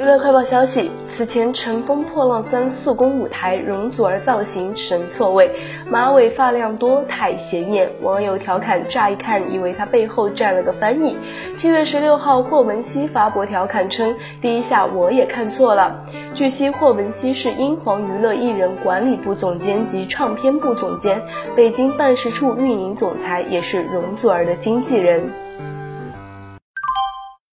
娱乐快报消息此前乘风破浪三四公舞台容祖儿造型神错位。马尾发量多太显眼网友调侃乍一看以为她背后站了个翻译。七月十六号霍汶希发博调侃称第一下我也看错了。据悉霍汶希是英皇娱乐艺人管理部总监及唱片部总监北京办事处运营总裁也是容祖儿的经纪人。